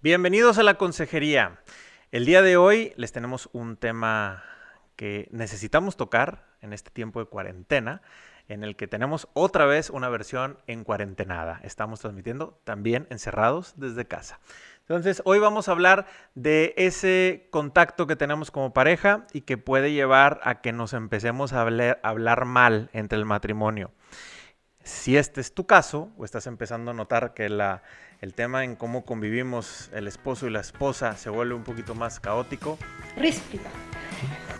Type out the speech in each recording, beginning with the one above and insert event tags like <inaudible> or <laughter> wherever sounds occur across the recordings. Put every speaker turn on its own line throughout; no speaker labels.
Bienvenidos a la consejería. El día de hoy les tenemos un tema que necesitamos tocar en este tiempo de cuarentena, en el que tenemos otra vez una versión en cuarentenada. Estamos transmitiendo también encerrados desde casa. Entonces, hoy vamos a hablar de ese contacto que tenemos como pareja y que puede llevar a que nos empecemos a hablar, a hablar mal entre el matrimonio. Si este es tu caso, o estás empezando a notar que la, el tema en cómo convivimos el esposo y la esposa se vuelve un poquito más caótico,
Ríspida.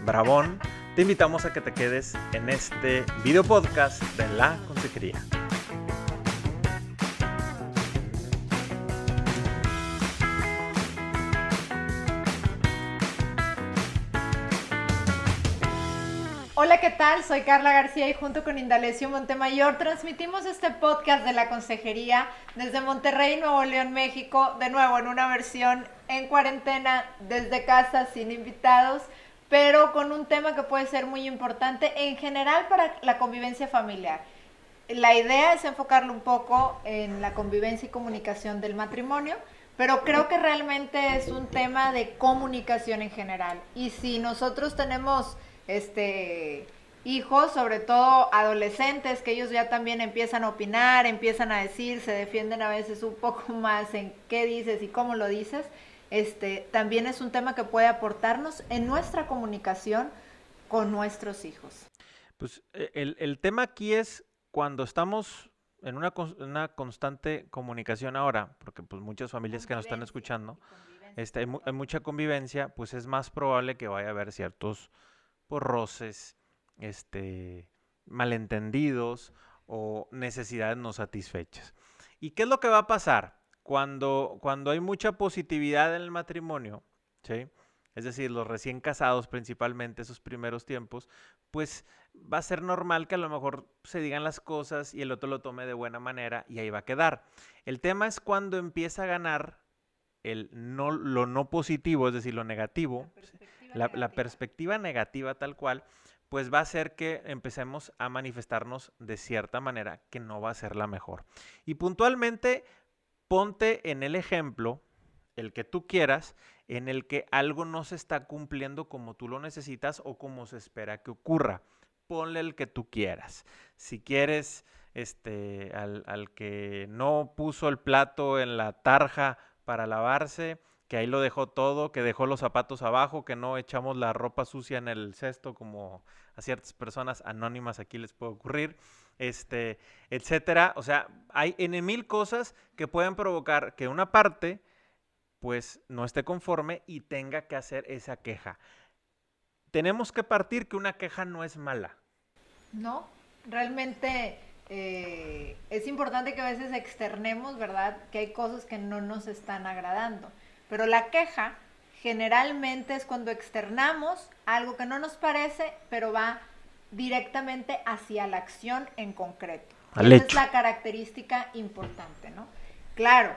bravón, te invitamos a que te quedes en este video podcast de la consejería.
Hola, ¿qué tal? Soy Carla García y junto con Indalecio Montemayor transmitimos este podcast de la consejería desde Monterrey, Nuevo León, México, de nuevo en una versión en cuarentena desde casa sin invitados, pero con un tema que puede ser muy importante en general para la convivencia familiar. La idea es enfocarlo un poco en la convivencia y comunicación del matrimonio, pero creo que realmente es un tema de comunicación en general. Y si nosotros tenemos este hijos, sobre todo adolescentes, que ellos ya también empiezan a opinar, empiezan a decir, se defienden a veces un poco <laughs> más en qué dices y cómo lo dices, este, también es un tema que puede aportarnos en nuestra comunicación con nuestros hijos.
Pues eh, el, el tema aquí es cuando estamos en una, una constante comunicación ahora, porque pues muchas familias que nos están escuchando, este, hay, hay mucha convivencia, pues es más probable que vaya a haber ciertos pues, roces, este, malentendidos o necesidades no satisfechas. ¿Y qué es lo que va a pasar cuando, cuando hay mucha positividad en el matrimonio? ¿sí? Es decir, los recién casados principalmente, esos primeros tiempos, pues va a ser normal que a lo mejor se digan las cosas y el otro lo tome de buena manera y ahí va a quedar. El tema es cuando empieza a ganar el no, lo no positivo, es decir, lo negativo, la, perspectiva negativa tal cual, pues va a hacer que empecemos a manifestarnos de cierta manera que no va a ser la mejor. Y puntualmente, ponte en el ejemplo, el que tú quieras, en el que algo no se está cumpliendo como tú lo necesitas o como se espera que ocurra. Ponle el que tú quieras. Si quieres, este, al, al que no puso el plato en la tarja para lavarse, que ahí lo dejó todo, que dejó los zapatos abajo, que no echamos la ropa sucia en el cesto como a ciertas personas anónimas aquí les puede ocurrir, este, etcétera. O sea, hay en mil cosas que pueden provocar que una parte pues no esté conforme y tenga que hacer esa queja. Tenemos que partir que una queja no es mala.
No, realmente eh, es importante que a veces externemos, ¿verdad? Que hay cosas que no nos están agradando. Pero la queja generalmente es cuando externamos algo que no nos parece, pero va directamente hacia la acción en concreto.
Al
Esa
hecho.
es la característica importante, ¿no? Claro,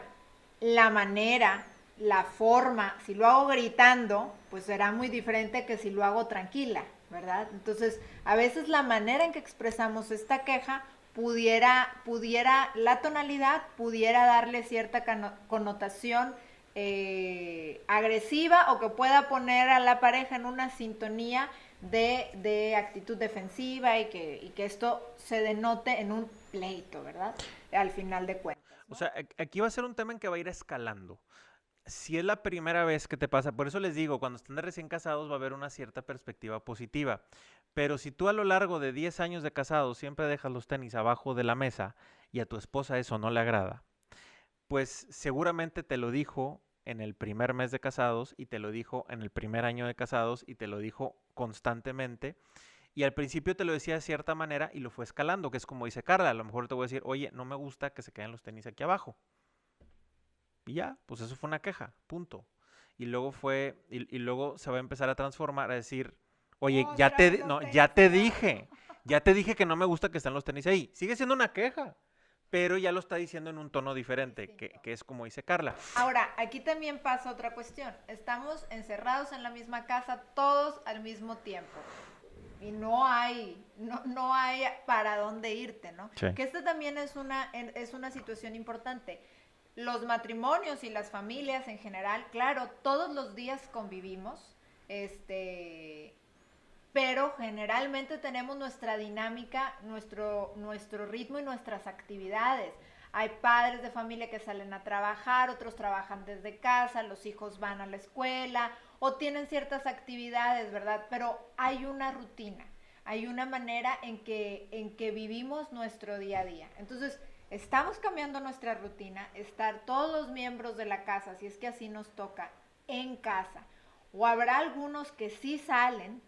la manera, la forma, si lo hago gritando, pues será muy diferente que si lo hago tranquila, ¿verdad? Entonces, a veces la manera en que expresamos esta queja pudiera, pudiera, la tonalidad pudiera darle cierta connotación eh, agresiva o que pueda poner a la pareja en una sintonía de, de actitud defensiva y que, y que esto se denote en un pleito, ¿verdad? Al final de cuentas.
O sea, ac- aquí va a ser un tema en que va a ir escalando. Si es la primera vez que te pasa, por eso les digo, cuando están recién casados va a haber una cierta perspectiva positiva. Pero si tú a lo largo de 10 años de casados siempre dejas los tenis abajo de la mesa y a tu esposa eso no le agrada, pues seguramente te lo dijo en el primer mes de casados y te lo dijo en el primer año de casados y te lo dijo constantemente. Y al principio te lo decía de cierta manera y lo fue escalando, que es como dice Carla, a lo mejor te voy a decir, oye, no me gusta que se queden los tenis aquí abajo. Y ya, pues eso fue una queja, punto. Y luego fue, y, y luego se va a empezar a transformar a decir, oye,
No,
ya te, no, ya te
abajo".
dije, ya te dije que no me gusta que estén los tenis ahí. Sigue siendo una queja, pero ya lo está diciendo en un tono diferente, que, es como dice Carla.
Ahora, aquí también pasa otra cuestión. Estamos encerrados en la misma casa todos al mismo tiempo. Y no hay, no, no hay para dónde irte, ¿no?
Sí.
Que esta también es una, es una situación importante. los matrimonios y las familias en general, claro, todos los días convivimos, este, pero generalmente tenemos nuestra dinámica, nuestro, nuestro ritmo y nuestras actividades. Hay padres de familia que salen a trabajar, otros trabajan desde casa, los hijos van a la escuela o tienen ciertas actividades, ¿verdad? Pero hay una rutina, hay una manera en que, en que vivimos nuestro día a día. Entonces, estamos cambiando nuestra rutina, estar todos los miembros de la casa, si es que así nos toca, en casa. O habrá algunos que sí salen,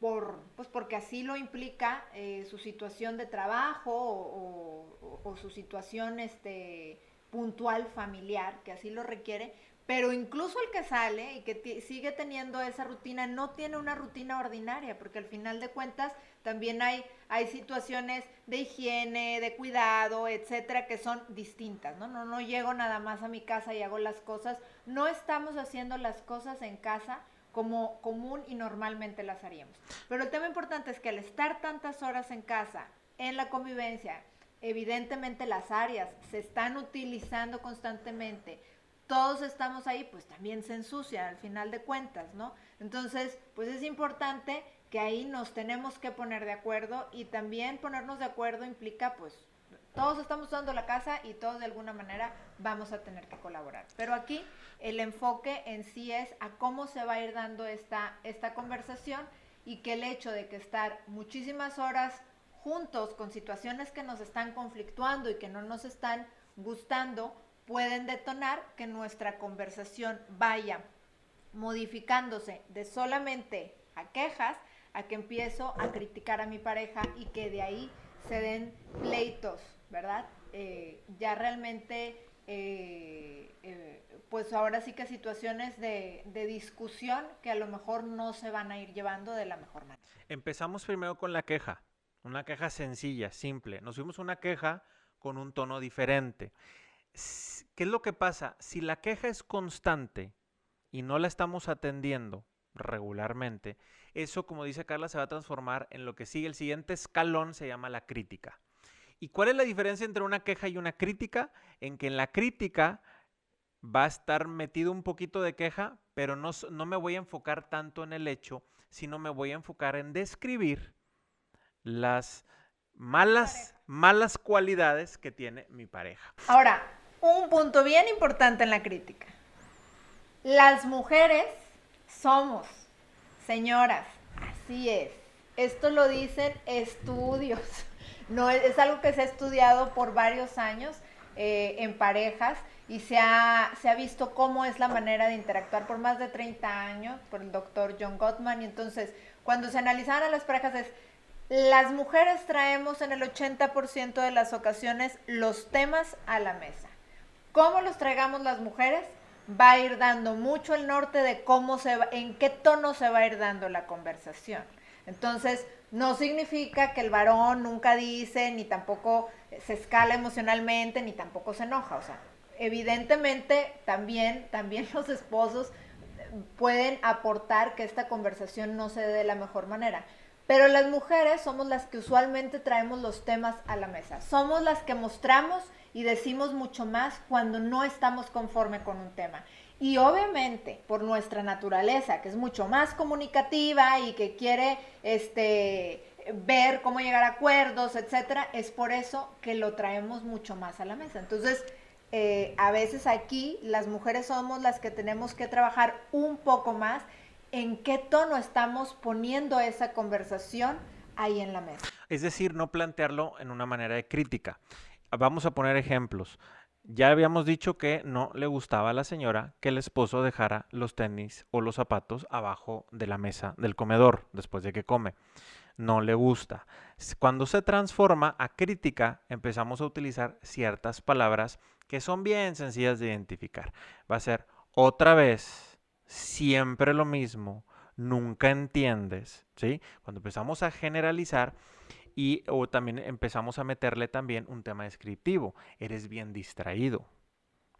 por, pues porque así lo implica eh, su situación de trabajo o, su situación este, puntual familiar, que así lo requiere, pero incluso el que sale y que sigue teniendo esa rutina no tiene una rutina ordinaria, porque al final de cuentas también hay, hay situaciones de higiene, de cuidado, etcétera, que son distintas, ¿no? ¿no? No llego nada más a mi casa y hago las cosas, no estamos haciendo las cosas en casa como común y normalmente las haríamos. Pero el tema importante es que al estar tantas horas en casa, en la convivencia, evidentemente las áreas se están utilizando constantemente, todos estamos ahí, pues también se ensucia al final de cuentas, ¿no? Entonces, pues es importante que ahí nos tenemos que poner de acuerdo y también ponernos de acuerdo implica pues todos estamos usando la casa y todos de alguna manera vamos a tener que colaborar. Pero aquí el enfoque en sí es a cómo se va a ir dando esta, esta conversación y que el hecho de que estar muchísimas horas juntos con situaciones que nos están conflictuando y que no nos están gustando, pueden detonar que nuestra conversación vaya modificándose de solamente a quejas a que empiezo a criticar a mi pareja y que de ahí se den pleitos ¿verdad? Eh, ya realmente, eh, eh, pues ahora sí que situaciones de, de, discusión que a lo mejor no se van a ir llevando de la mejor manera.
Empezamos primero con la queja, una queja sencilla, simple. Nos fuimos una queja con un tono diferente. ¿Qué es lo que pasa? Si la queja es constante y no la estamos atendiendo regularmente, eso, como dice Carla, se va a transformar en lo que sigue. El siguiente escalón se llama la crítica. ¿Y cuál es la diferencia entre una queja y una crítica? En que en la crítica va a estar metido un poquito de queja, pero no, no me voy a enfocar tanto en el hecho, sino me voy a enfocar en describir las malas, malas cualidades que tiene mi pareja.
Ahora, un punto bien importante en la crítica. Las mujeres somos, señoras, así es. Esto lo dicen estudios. No, es algo que se ha estudiado por varios años eh, en parejas y se ha, se ha visto cómo es la manera de interactuar por más de 30 años por el doctor John Gottman. Y entonces, cuando se analizaban a las parejas es, las mujeres traemos en el 80% de las ocasiones los temas a la mesa. ¿Cómo los traigamos las mujeres? Va a ir dando mucho el norte de cómo se va, en qué tono se va a ir dando la conversación. Entonces, no significa que el varón nunca dice, ni tampoco se escala emocionalmente, ni tampoco se enoja. O sea, evidentemente también, también <laughs> los esposos pueden aportar que esta conversación no se dé de la mejor manera. Pero las mujeres somos las que usualmente traemos los temas a la mesa. Somos las que mostramos y decimos mucho más cuando no estamos conforme con un tema. Y obviamente, por nuestra naturaleza, que es mucho más comunicativa y que quiere este, ver cómo llegar a acuerdos, etcétera, es por eso que lo traemos mucho más a la mesa. Entonces, eh, a veces aquí las mujeres somos las que tenemos que trabajar un poco más en qué tono estamos poniendo esa conversación ahí en la mesa.
Es decir, no plantearlo en una manera de crítica. Vamos a poner ejemplos. Ya habíamos dicho que no le gustaba a la señora que el esposo dejara los tenis o los zapatos abajo de la mesa del comedor después de que come. No le gusta. Cuando se transforma a crítica, empezamos a utilizar ciertas palabras que son bien sencillas de identificar. Va a ser otra vez, siempre lo mismo, nunca entiendes, ¿sí? Cuando empezamos a generalizar, y o también empezamos a meterle también un tema descriptivo. Eres bien distraído.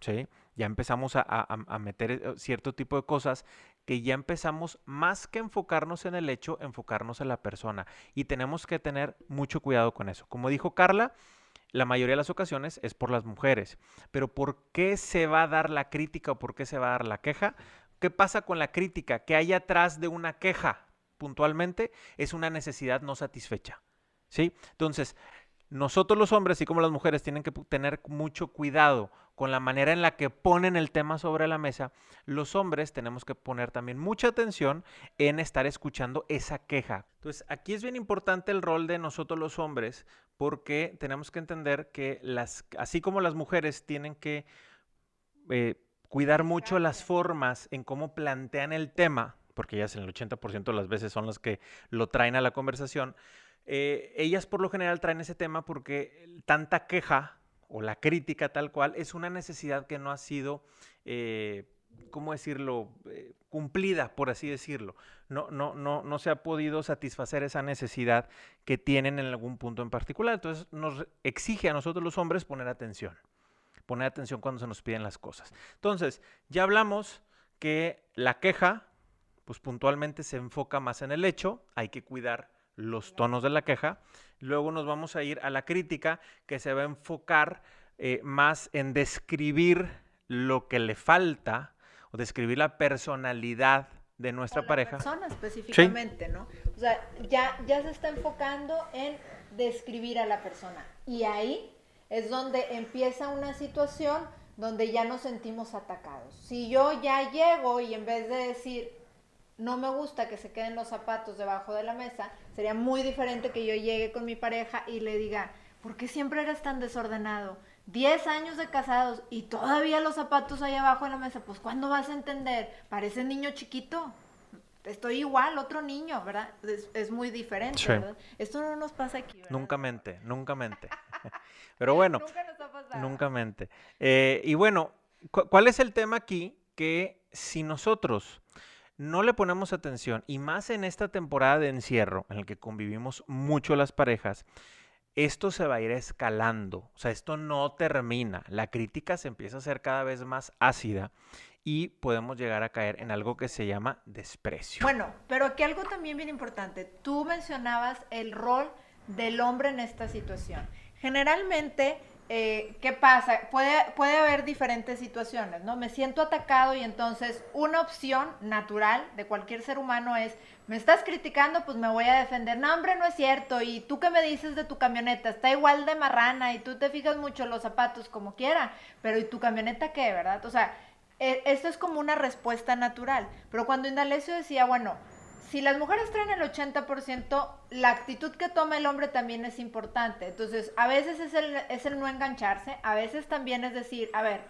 ¿sí? Ya empezamos a, a, meter eh, cierto tipo de cosas que ya empezamos más que enfocarnos en el hecho, enfocarnos en la persona. Y tenemos que tener mucho cuidado con eso. Como dijo Carla, la mayoría de las ocasiones es por las mujeres. Pero ¿por qué se va a dar la crítica o por qué se va a dar la queja? ¿Qué pasa con la crítica? Que hay atrás de una queja puntualmente es una necesidad no satisfecha. ¿Sí? Entonces, nosotros los hombres, así como las mujeres, tienen que tener mucho cuidado con la manera en la que ponen el tema sobre la mesa. Los hombres tenemos que poner también mucha atención en estar escuchando esa queja. Entonces, aquí es bien importante el rol de nosotros los hombres porque tenemos que entender que las, así como las mujeres tienen que eh, cuidar mucho las formas en cómo plantean el tema, porque ellas en el 80% de las veces son las que lo traen a la conversación, eh, ellas por lo general traen ese tema porque tanta queja o la crítica tal cual es una necesidad que no ha sido, eh, ¿cómo decirlo?, eh, cumplida, por así decirlo. No, no, no, no se ha podido satisfacer esa necesidad que tienen en algún punto en particular. Entonces nos exige a nosotros los hombres poner atención, poner atención cuando se nos piden las cosas. Entonces, ya hablamos que la queja, pues puntualmente se enfoca más en el hecho, hay que cuidar los tonos de la queja. Luego nos vamos a ir a la crítica, que se va a enfocar eh, más en describir lo que le falta o describir la personalidad de nuestra
la
pareja.
persona específicamente, ¿no? O sea, ya, ya se está enfocando en describir a la persona. Y ahí es donde empieza una situación donde ya nos sentimos atacados. Si yo ya llego y en vez de decir, no me gusta que se queden los zapatos debajo de la mesa, sería muy diferente que yo llegue con mi pareja y le diga, ¿por qué siempre eres tan desordenado? Diez años de casados y todavía los zapatos ahí abajo de la mesa, pues ¿cuándo vas a entender? Parece niño chiquito. Estoy igual, otro niño, ¿verdad? Es, muy diferente, ¿verdad? Esto no nos pasa aquí, ¿verdad?
Nunca mente, nunca mente. <laughs> Pero bueno,
nunca nos ha pasado.
Nunca mente. Eh, y bueno, ¿cuál es el tema aquí? Que si nosotros no le ponemos atención, y más en esta temporada de encierro, en el que convivimos mucho las parejas, esto se va a ir escalando, o sea, esto no termina, la crítica se empieza a hacer cada vez más ácida y podemos llegar a caer en algo que se llama desprecio.
Bueno, pero aquí algo también bien importante, tú mencionabas el rol del hombre en esta situación. Generalmente eh, ¿qué pasa? Puede, puede haber diferentes situaciones, ¿no? Me siento atacado y entonces una opción natural de cualquier ser humano es, me estás criticando, pues me voy a defender. No, hombre, no es cierto. Y tú qué me dices de tu camioneta, está igual de marrana y tú te fijas mucho los zapatos como quiera, pero ¿y tu camioneta qué, verdad? O sea, e, esto es como una respuesta natural. Pero cuando Indalecio decía, bueno, si las mujeres traen el 80%, la actitud que toma el hombre también es importante. Entonces, a veces es el, es el no engancharse, a veces también es decir, a ver,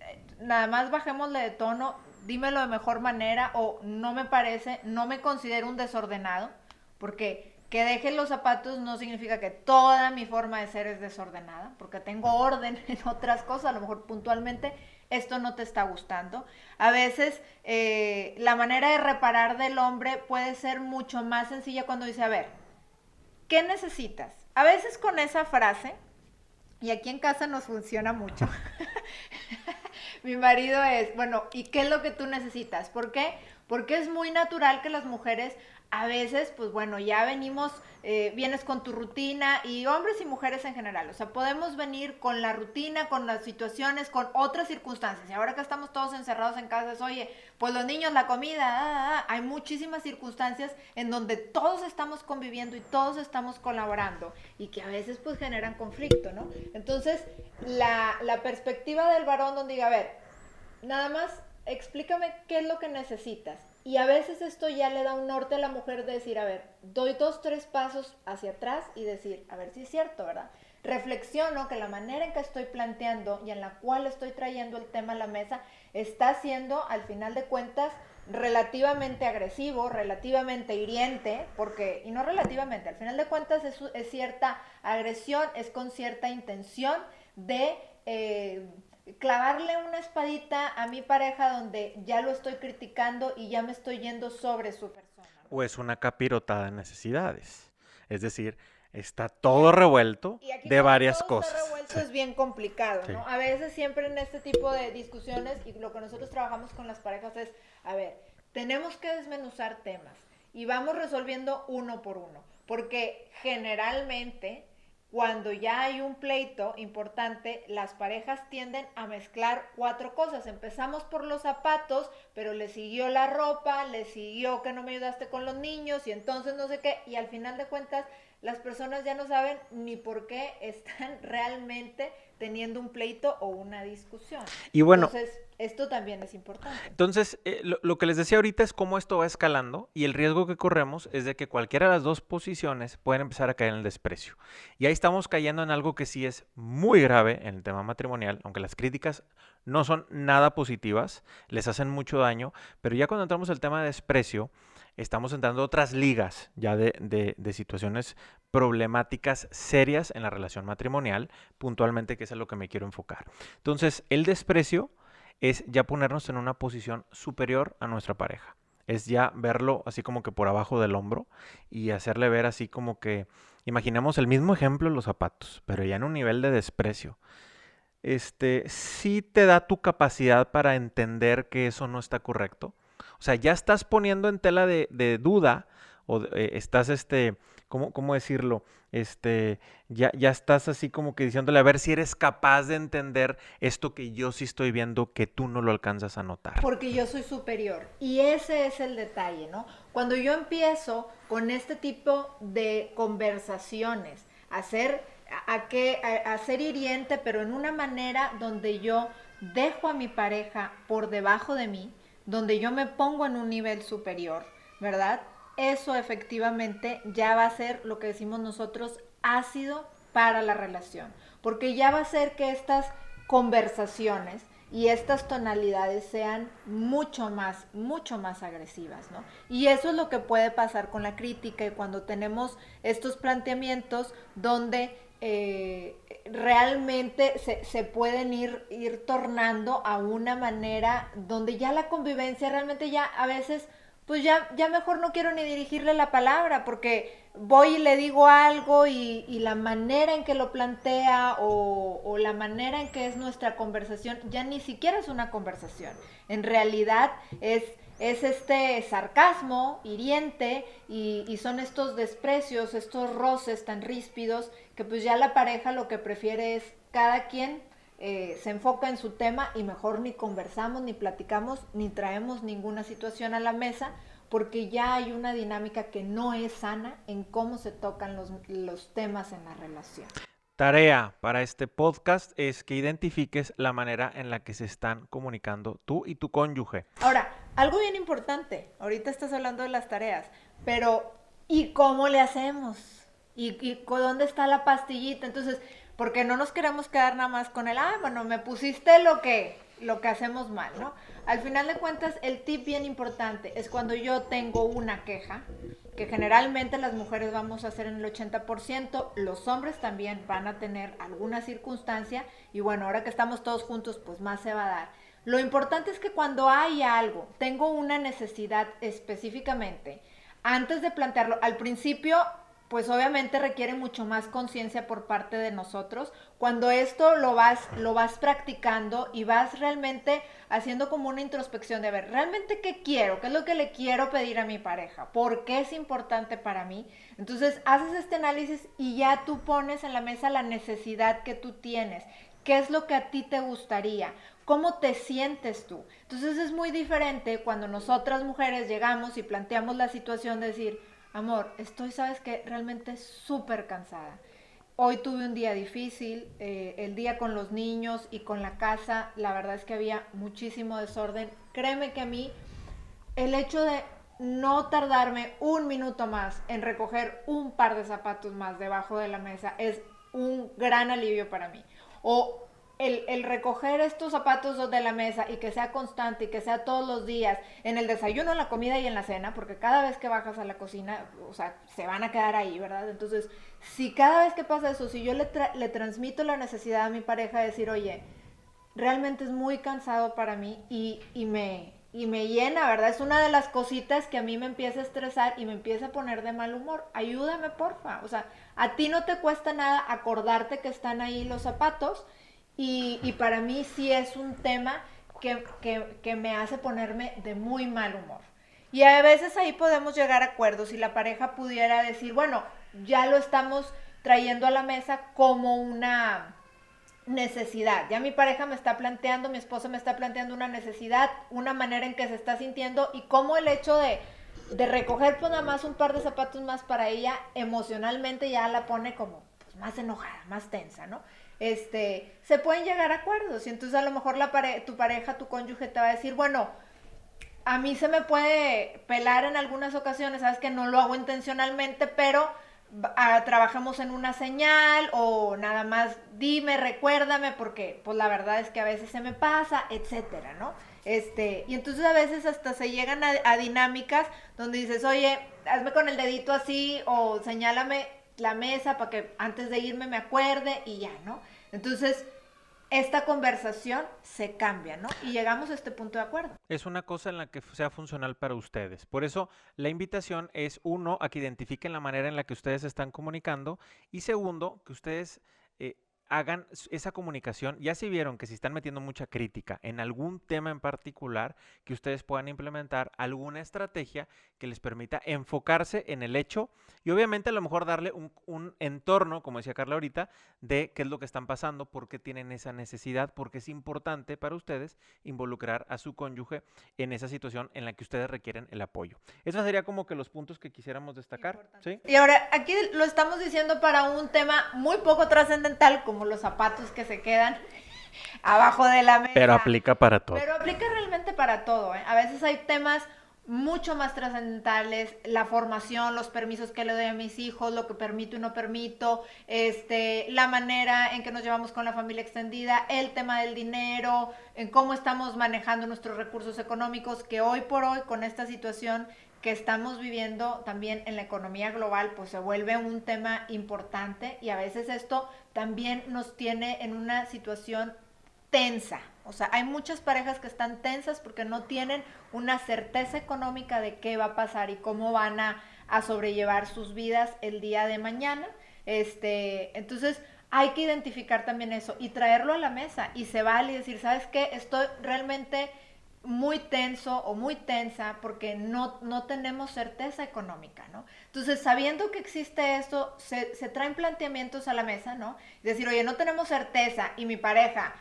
eh, nada más bajémosle de tono, dímelo de mejor manera o no me parece, no me considero un desordenado, porque que deje los zapatos no significa que toda mi forma de ser es desordenada, porque tengo orden <laughs> en otras cosas, a lo mejor puntualmente esto no te está gustando. A veces eh, la manera de reparar del hombre puede ser mucho más sencilla cuando dice, a ver, ¿qué necesitas? A veces con esa frase, y aquí en casa nos funciona mucho, <laughs> mi marido es, bueno, ¿y qué es lo que tú necesitas? ¿Por qué? Porque es muy natural que las mujeres a veces, pues bueno, ya venimos, eh, vienes con tu rutina y hombres y mujeres en general, o sea, podemos venir con la rutina, con las situaciones, con otras circunstancias. Y ahora que estamos todos encerrados en casa, es, oye, pues los niños, la comida, ah, ah, ah". hay muchísimas circunstancias en donde todos estamos conviviendo y todos estamos colaborando y que a veces pues generan conflicto, ¿no? Entonces, la, la perspectiva del varón donde diga, a ver, nada más explícame qué es lo que necesitas y a veces esto ya le da un norte a la mujer de decir, a ver, doy dos, tres pasos hacia atrás y decir, a ver si es cierto, ¿verdad? Reflexiono que la manera en que estoy planteando y en la cual estoy trayendo el tema a la mesa está siendo, al final de cuentas, relativamente agresivo, relativamente hiriente, porque, y no relativamente, al final de cuentas es, es cierta agresión, es con cierta intención de... Eh, clavarle una espadita a mi pareja donde ya lo estoy criticando y ya me estoy yendo sobre su persona.
O es una capirotada de necesidades. Es decir, está todo revuelto de varias todo cosas.
Está revuelto es bien complicado, ¿no? A veces siempre en este tipo de discusiones y lo que nosotros trabajamos con las parejas es, a ver, tenemos que desmenuzar temas y vamos resolviendo uno por uno, porque generalmente cuando ya hay un pleito importante, las parejas tienden a mezclar cuatro cosas. Empezamos por los zapatos, pero le siguió la ropa, le siguió que no me ayudaste con los niños y entonces no sé qué. Y al final de cuentas, las personas ya no saben ni por qué están <laughs> realmente teniendo un pleito o una discusión.
Y bueno,
entonces esto también es importante.
Entonces, eh, lo, que les decía ahorita es cómo esto va escalando y el riesgo que corremos es de que cualquiera de las dos posiciones pueden empezar a caer en el desprecio. Y ahí estamos cayendo en algo que sí es muy grave en el tema matrimonial, aunque las críticas no son nada positivas, les hacen mucho daño, pero ya cuando entramos el tema de desprecio, estamos entrando a otras ligas ya de, de, situaciones problemáticas serias en la relación matrimonial, puntualmente, que es a lo que me quiero enfocar. Entonces, el desprecio es ya ponernos en una posición superior a nuestra pareja. Es ya verlo así como que por abajo del hombro y hacerle ver así como que, imaginemos el mismo ejemplo los zapatos, pero ya en un nivel de desprecio. Este, sí te da tu capacidad para entender que eso no está correcto o sea, ya estás poniendo en tela de, duda o eh, estás, este, ¿cómo, ¿cómo, decirlo? Este, ya, ya estás así como que diciéndole a ver si eres capaz de entender esto que yo sí estoy viendo que tú no lo alcanzas a notar.
Porque yo soy superior. Y ese es el detalle, ¿no? Cuando yo empiezo con este tipo de conversaciones, hacer, a, que, hiriente, pero en una manera donde yo dejo a mi pareja por debajo de mí, donde yo me pongo en un nivel superior, ¿verdad? Eso efectivamente ya va a ser lo que decimos nosotros ácido para la relación, porque ya va a ser que estas conversaciones y estas tonalidades sean mucho más, mucho más agresivas, ¿no? Y eso es lo que puede pasar con la crítica y cuando tenemos estos planteamientos donde eh, realmente se, pueden ir, ir tornando a una manera donde ya la convivencia realmente ya a veces, pues ya, ya mejor no quiero ni dirigirle la palabra porque voy y le digo algo y, la manera en que lo plantea o, o, la manera en que es nuestra conversación ya ni siquiera es una conversación. En realidad es es este sarcasmo hiriente y, son estos desprecios, estos roces tan ríspidos que pues ya la pareja lo que prefiere es cada quien eh, se enfoca en su tema y mejor ni conversamos, ni platicamos, ni traemos ninguna situación a la mesa porque ya hay una dinámica que no es sana en cómo se tocan los, los temas en la relación.
Tarea para este podcast es que identifiques la manera en la que se están comunicando tú y tu cónyuge.
Ahora, algo bien importante, ahorita estás hablando de las tareas, pero ¿y cómo le hacemos? ¿Y, y dónde está la pastillita? Entonces, porque no nos queremos quedar nada más con el, ah, bueno, me pusiste lo que, lo que hacemos mal, ¿no? Al final de cuentas, el tip bien importante es cuando yo tengo una queja, que generalmente las mujeres vamos a hacer en el 80%, los hombres también van a tener alguna circunstancia y bueno, ahora que estamos todos juntos, pues más se va a dar. Lo importante es que cuando hay algo, tengo una necesidad específicamente, antes de plantearlo, al principio pues obviamente requiere mucho más conciencia por parte de nosotros. Cuando esto lo vas, lo vas practicando y vas realmente haciendo como una introspección de ver, realmente qué quiero, qué es lo que le quiero pedir a mi pareja, por qué es importante para mí. Entonces haces este análisis y ya tú pones en la mesa la necesidad que tú tienes, qué es lo que a ti te gustaría. ¿Cómo te sientes tú? Entonces es muy diferente cuando nosotras mujeres llegamos y planteamos la situación de decir, amor, estoy, sabes que realmente súper cansada. Hoy tuve un día difícil, eh, el día con los niños y con la casa, la verdad es que había muchísimo desorden. Créeme que a mí el hecho de no tardarme un minuto más en recoger un par de zapatos más debajo de la mesa es un gran alivio para mí. O el, recoger estos zapatos de la mesa y que sea constante y que sea todos los días, en el desayuno, en la comida y en la cena, porque cada vez que bajas a la cocina, o sea, se van a quedar ahí, ¿verdad? Entonces, si cada vez que pasa eso, si yo le, le transmito la necesidad a mi pareja de decir, oye, realmente es muy cansado para mí y, y, me, y me llena, ¿verdad? Es una de las cositas que a mí me empieza a estresar y me empieza a poner de mal humor. Ayúdame, porfa. O sea, a ti no te cuesta nada acordarte que están ahí los zapatos y, para mí sí es un tema que, me hace ponerme de muy mal humor. Y a veces ahí podemos llegar a acuerdos y la pareja pudiera decir, bueno, ya lo estamos trayendo a la mesa como una necesidad. Ya mi pareja me está planteando, mi esposa me está planteando una necesidad, una manera en que se está sintiendo y cómo el hecho de, de recoger pues nada más un par de zapatos más para ella emocionalmente ya la pone como más enojada, más tensa, ¿no? Este, se pueden llegar a acuerdos y entonces a lo mejor la tu pareja, tu cónyuge te va a decir, bueno, a mí se me puede pelar en algunas ocasiones, sabes que no lo hago intencionalmente, pero trabajamos en una señal o nada más dime, recuérdame, porque pues la verdad es que a veces se me pasa, etcétera, ¿no? Este, y entonces a veces hasta se llegan a, dinámicas donde dices, oye, hazme con el dedito así o señálame la mesa para que antes de irme me acuerde y ya, ¿no? Entonces, esta conversación se cambia, ¿no? Y llegamos a este punto de acuerdo.
Es una cosa en la que sea funcional para ustedes. Por eso la invitación es, uno, a que identifiquen la manera en la que ustedes están comunicando y segundo, que ustedes eh, hagan esa comunicación. Ya si vieron que si están metiendo mucha crítica en algún tema en particular, que ustedes puedan implementar alguna estrategia que les permita enfocarse en el hecho y obviamente a lo mejor darle un, un entorno, como decía Carla ahorita, de qué es lo que están pasando, por qué tienen esa necesidad, porque es importante para ustedes involucrar a su cónyuge en esa situación en la que ustedes requieren el apoyo. Esos sería como que los puntos que quisiéramos destacar. ¿sí?
Y ahora, aquí lo estamos diciendo para un tema muy poco trascendental, los zapatos que se quedan <laughs> abajo de la mesa.
Pero aplica para todo.
Pero aplica realmente para todo. ¿eh? A veces hay temas mucho más trascendentales, la formación, los permisos que le doy a mis hijos, lo que permito y no permito, este, la manera en que nos llevamos con la familia extendida, el tema del dinero, en cómo estamos manejando nuestros recursos económicos, que hoy por hoy con esta situación que estamos viviendo también en la economía global, pues se vuelve un tema importante y a veces esto también nos tiene en una situación tensa. O sea, hay muchas parejas que están tensas porque no tienen una certeza económica de qué va a pasar y cómo van a, sobrellevar sus vidas el día de mañana. Este, entonces, hay que identificar también eso y traerlo a la mesa y se vale decir, ¿sabes qué? Estoy realmente muy tenso o muy tensa porque no, no tenemos certeza económica, ¿no? Entonces, sabiendo que existe esto, se, traen planteamientos a la mesa, ¿no? Decir, oye, no tenemos certeza y mi pareja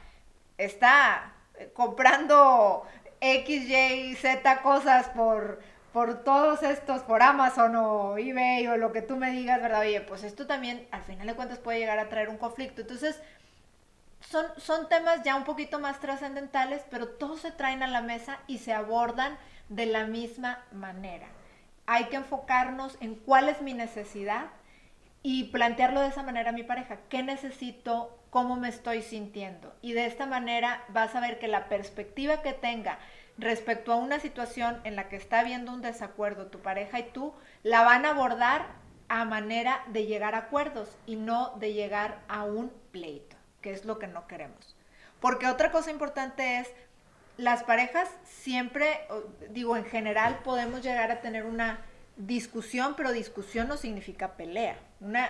está eh, comprando X, Y, Z cosas por, por todos estos, por Amazon o eBay o lo que tú me digas, ¿verdad? Oye, pues esto también al final de cuentas puede llegar a traer un conflicto. Entonces, son, temas ya un poquito más trascendentales, pero todos se traen a la mesa y se abordan de la misma manera. Hay que enfocarnos en cuál es mi necesidad y plantearlo de esa manera a mi pareja. ¿Qué necesito? ¿Cómo me estoy sintiendo? Y de esta manera vas a ver que la perspectiva que tenga respecto a una situación en la que está habiendo un desacuerdo tu pareja y tú, la van a abordar a manera de llegar a acuerdos y no de llegar a un pleito que es lo que no queremos. Porque otra cosa importante es, las parejas siempre, digo, en general podemos llegar a tener una discusión, pero discusión no significa pelea.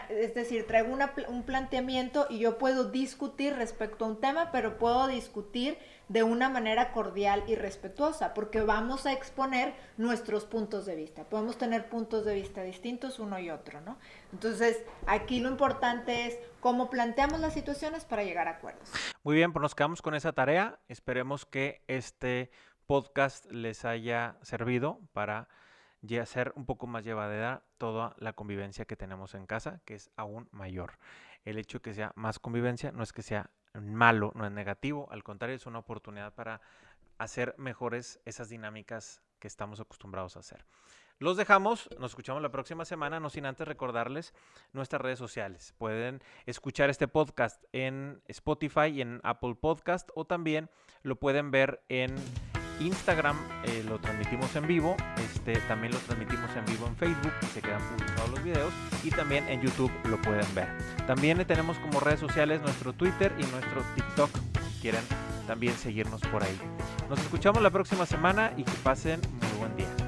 Es decir, traigo un planteamiento y yo puedo discutir respecto a un tema, pero puedo discutir de una manera cordial y respetuosa, porque vamos a exponer nuestros puntos de vista. Podemos tener puntos de vista distintos uno y otro, ¿no? Entonces, aquí lo importante es cómo planteamos las situaciones para llegar a acuerdos.
Muy bien, pues nos quedamos con esa tarea. Esperemos que este podcast les haya servido para hacer un poco más llevadera toda la convivencia que tenemos en casa, que es aún mayor. El hecho de que sea más convivencia no es que sea malo, no es negativo, al contrario, es una oportunidad para hacer mejores esas dinámicas que estamos acostumbrados a hacer. Los dejamos, nos escuchamos la próxima semana, no sin antes recordarles nuestras redes sociales. Pueden escuchar este podcast en Spotify y en Apple Podcast o también lo pueden ver en Instagram, eh, lo transmitimos en vivo, este, también lo transmitimos en vivo en Facebook y se quedan publicados los videos y también en YouTube lo pueden ver. También tenemos como redes sociales nuestro Twitter y nuestro TikTok si quieren también seguirnos por ahí. Nos escuchamos la próxima semana y que pasen muy buen día.